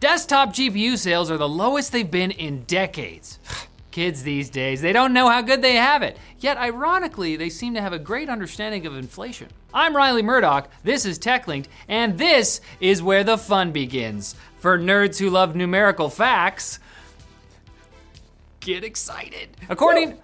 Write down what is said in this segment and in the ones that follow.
Desktop GPU sales are the lowest they've been in decades. Kids these days, they don't know how good they have it. Yet, ironically, they seem to have a great understanding of inflation. I'm Riley Murdoch, this is TechLinked, and this is where the fun begins. For nerds who love numerical facts, get excited. According.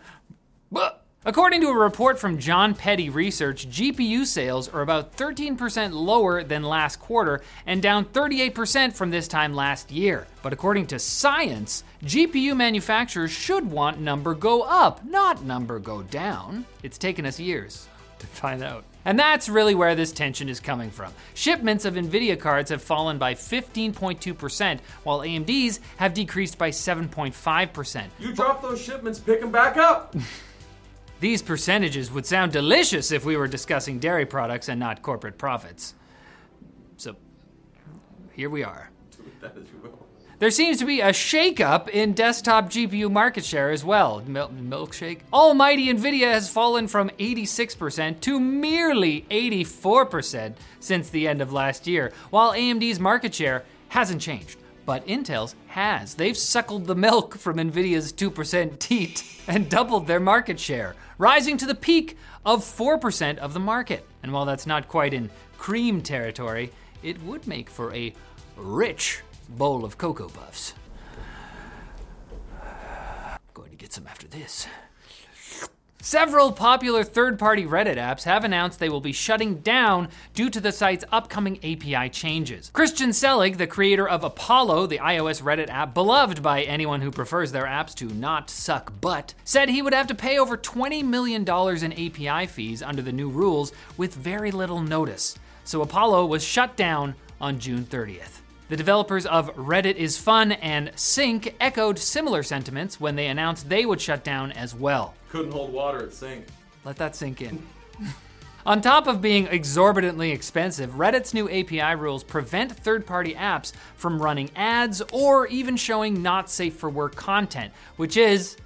According to a report from Jon Peddie Research, GPU sales are about 13% lower than last quarter and down 38% from this time last year. But according to science, GPU manufacturers should want number go up, not number go down. It's taken us years to find out. And that's really where this tension is coming from. Shipments of NVIDIA cards have fallen by 15.2%, while AMD's have decreased by 7.5%. You drop those shipments, pick them back up. These percentages would sound delicious if we were discussing dairy products and not corporate profits. So, here we are. that as you will. There seems to be a shakeup in desktop GPU market share as well. Mil- milkshake? Almighty Nvidia has fallen from 86% to merely 84% since the end of last year, while AMD's market share hasn't changed. But Intel's has. They've suckled the milk from Nvidia's 2% teat and doubled their market share, rising to the peak of 4% of the market. And while that's not quite in cream territory, it would make for a rich bowl of Cocoa Puffs. I'm going to get some after this. Several popular third party Reddit apps have announced they will be shutting down due to the site's upcoming API changes. Christian Selig, the creator of Apollo, the iOS Reddit app beloved by anyone who prefers their apps to not suck butt, said he would have to pay over $20 million in API fees under the new rules with very little notice. So Apollo was shut down on June 30th. The developers of Reddit is Fun and Sync echoed similar sentiments when they announced they would shut down as well. Couldn't hold water at sink. Let that sink in. On top of being exorbitantly expensive, Reddit's new API rules prevent third party apps from running ads or even showing not safe for work content, which is,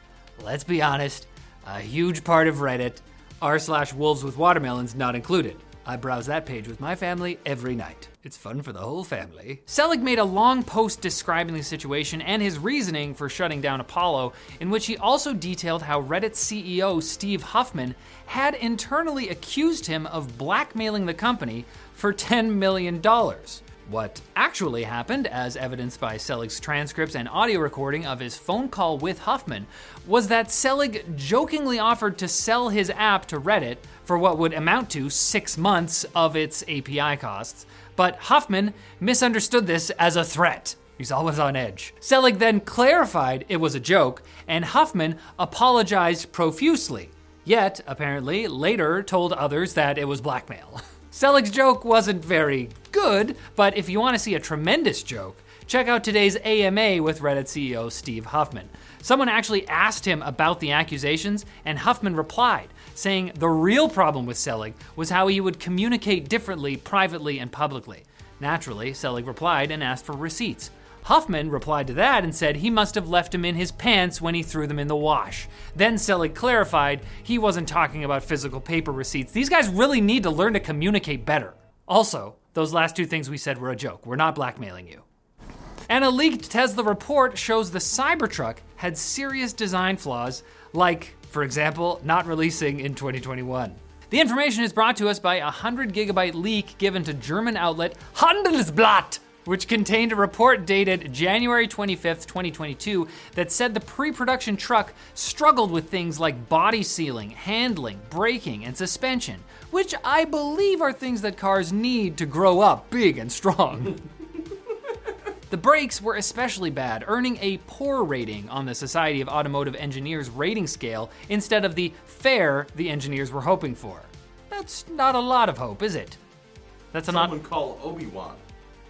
let's be honest, a huge part of Reddit, r slash wolves with watermelons not included. I browse that page with my family every night. It's fun for the whole family. Selig made a long post describing the situation and his reasoning for shutting down Apollo, in which he also detailed how Reddit CEO Steve Huffman had internally accused him of blackmailing the company for $10 million. What actually happened, as evidenced by Selig's transcripts and audio recording of his phone call with Huffman, was that Selig jokingly offered to sell his app to Reddit for what would amount to six months of its API costs. But Huffman misunderstood this as a threat. He's always on edge. Selig then clarified it was a joke, and Huffman apologized profusely. Yet, apparently, later told others that it was blackmail. Selig's joke wasn't very good, but if you want to see a tremendous joke, check out today's AMA with Reddit CEO Steve Huffman. Someone actually asked him about the accusations, and Huffman replied, saying the real problem with Selig was how he would communicate differently privately and publicly. Naturally, Selig replied and asked for receipts. Huffman replied to that and said he must have left them in his pants when he threw them in the wash. Then Selig clarified he wasn't talking about physical paper receipts. These guys really need to learn to communicate better. Also, those last two things we said were a joke. We're not blackmailing you. And a leaked Tesla report shows the Cybertruck had serious design flaws, like, for example, not releasing in 2021. The information is brought to us by a 100 gigabyte leak given to German outlet Handelsblatt which contained a report dated January 25th, 2022, that said the pre production truck struggled with things like body sealing, handling, braking, and suspension, which I believe are things that cars need to grow up big and strong. The brakes were especially bad, earning a poor rating on the Society of Automotive Engineers rating scale instead of the fair the engineers were hoping for. That's not a lot of hope, is it? That's a not. Someone call Obi Wan.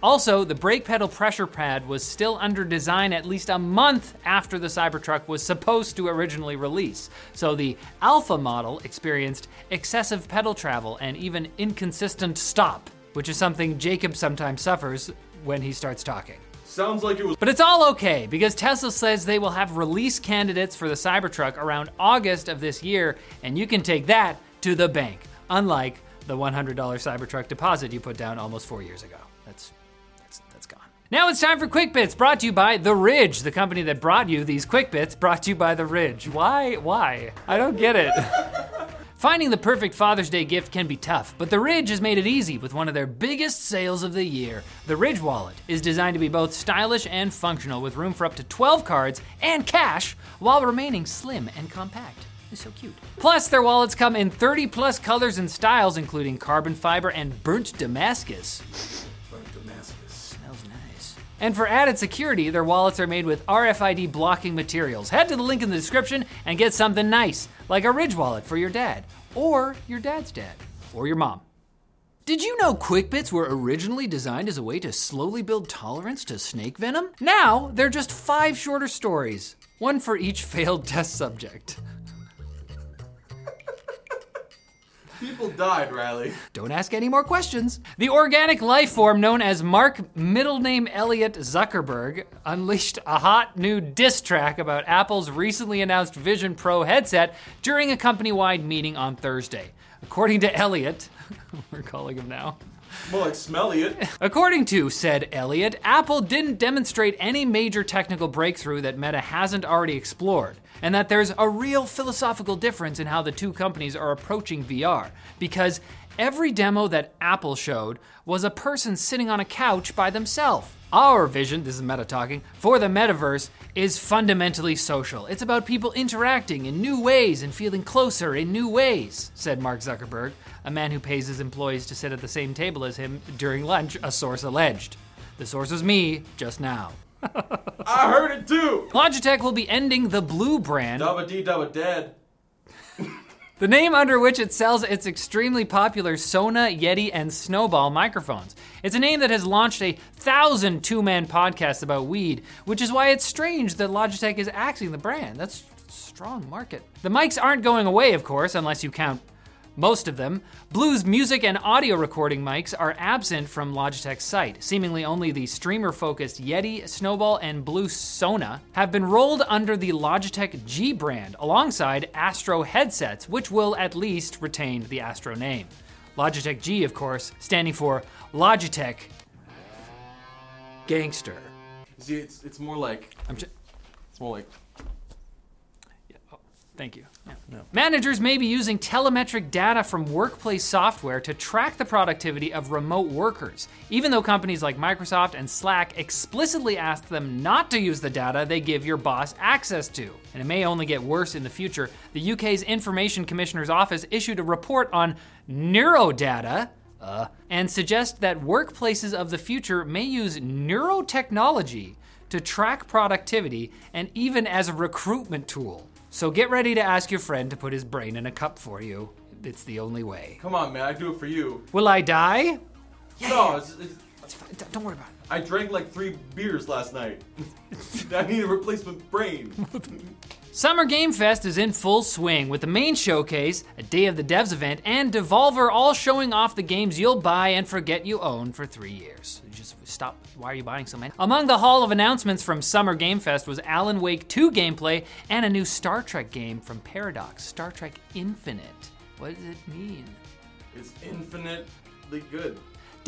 Also, the brake pedal pressure pad was still under design at least a month after the Cybertruck was supposed to originally release. So the Alpha model experienced excessive pedal travel and even inconsistent stop, which is something Jacob sometimes suffers when he starts talking. Sounds like it was. But it's all okay because Tesla says they will have release candidates for the Cybertruck around August of this year, and you can take that to the bank, unlike the $100 Cybertruck deposit you put down almost four years ago. That's that's that's gone. Now it's time for Quick Bits, brought to you by The Ridge, the company that brought you these Quick Bits, brought to you by The Ridge. Why? Why? I don't get it. Finding the perfect Father's Day gift can be tough, but The Ridge has made it easy with one of their biggest sales of the year. The Ridge Wallet is designed to be both stylish and functional, with room for up to 12 cards and cash, while remaining slim and compact. It's so cute. Plus, their wallets come in 30 plus colors and styles, including carbon fiber and burnt Damascus. And for added security, their wallets are made with RFID blocking materials. Head to the link in the description and get something nice, like a Ridge wallet for your dad, or your dad's dad, or your mom. Did you know QuickBits were originally designed as a way to slowly build tolerance to snake venom? Now, they're just five shorter stories, one for each failed test subject. People died, Riley. Don't ask any more questions. The organic life form known as Mark middle name Elliot Zuckerberg unleashed a hot new diss track about Apple's recently announced Vision Pro headset during a company wide meeting on Thursday. According to Elliot, we're calling him now. More like. According to said Elliot, Apple didn't demonstrate any major technical breakthrough that Meta hasn't already explored, and that there's a real philosophical difference in how the two companies are approaching VR, because every demo that Apple showed was a person sitting on a couch by themselves. Our vision, this is Meta talking, for the metaverse is fundamentally social. It's about people interacting in new ways and feeling closer in new ways, said Mark Zuckerberg, a man who pays his employees to sit at the same table as him during lunch, a source alleged. The source was me just now. I heard it too. Logitech will be ending the Blue brand, Dabba dee dabba dead. The name under which it sells its extremely popular Sona, Yeti, and Snowball microphones. It's a name that has launched a thousand two man podcasts about weed, which is why it's strange that Logitech is axing the brand. That's strong market. The mics aren't going away, of course, unless you count most of them. Blue's music and audio recording mics are absent from Logitech's site. Seemingly only the streamer focused Yeti, Snowball, and Blue Sona have been rolled under the Logitech G brand alongside Astro headsets, which will at least retain the Astro name. Logitech G, of course, standing for Logitech Gangster. See, it's it's more like I'm it's more like Thank you. Managers may be using telemetric data from workplace software to track the productivity of remote workers, even though companies like Microsoft and Slack explicitly ask them not to use the data they give your boss access to. And it may only get worse in the future. The UK's Information Commissioner's Office issued a report on neurodata. Uh, and suggest that workplaces of the future may use neurotechnology to track productivity and even as a recruitment tool. So get ready to ask your friend to put his brain in a cup for you. It's the only way. Come on, man, I do it for you. Will I die? No, it's, it's, It's fine. D- Don't worry about it. I drank like three beers last night. I need a replacement brain. Summer Game Fest is in full swing with the main showcase, a Day of the Devs event, and Devolver all showing off the games you'll buy and forget you own for three years. Just stop. Why are you buying so many? Among the haul of announcements from Summer Game Fest was Alan Wake 2 gameplay and a new Star Trek game from Paradox, Star Trek Infinite. What does it mean? It's infinitely good.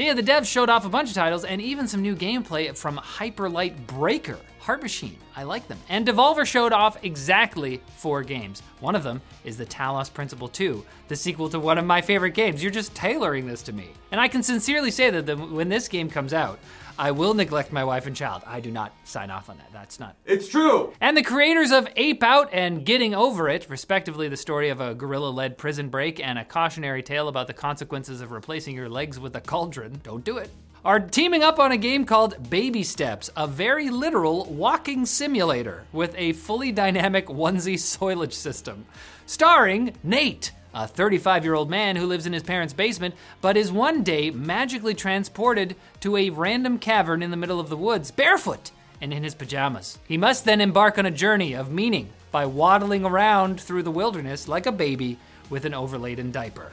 Day of the Devs showed off a bunch of titles and even some new gameplay from Hyperlight Breaker, Heart Machine. I like them. And Devolver showed off exactly four games. One of them is the Talos Principle 2, the sequel to one of my favorite games. You're just tailoring this to me. And I can sincerely say that the, when this game comes out, I will neglect my wife and child. I do not sign off on that. That's not It's true. and the creators of Ape Out and Getting Over It, respectively the story of a gorilla led prison break and a cautionary tale about the consequences of replacing your legs with a cauldron, don't do it, are teaming up on a game called Baby Steps, a very literal walking simulator with a fully dynamic onesie soilage system. Starring Nate, a 35 year old man who lives in his parents' basement, but is one day magically transported to a random cavern in the middle of the woods, barefoot and in his pajamas. He must then embark on a journey of meaning by waddling around through the wilderness like a baby with an overladen diaper.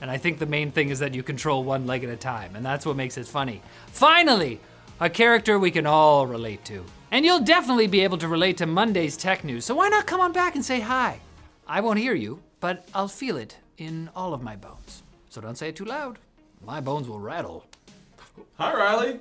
And I think the main thing is that you control one leg at a time, and that's what makes it funny. Finally, a character we can all relate to. And you'll definitely be able to relate to Monday's tech news, so why not come on back and say hi? I won't hear you, but I'll feel it in all of my bones. So don't say it too loud. My bones will rattle. Hi, Riley.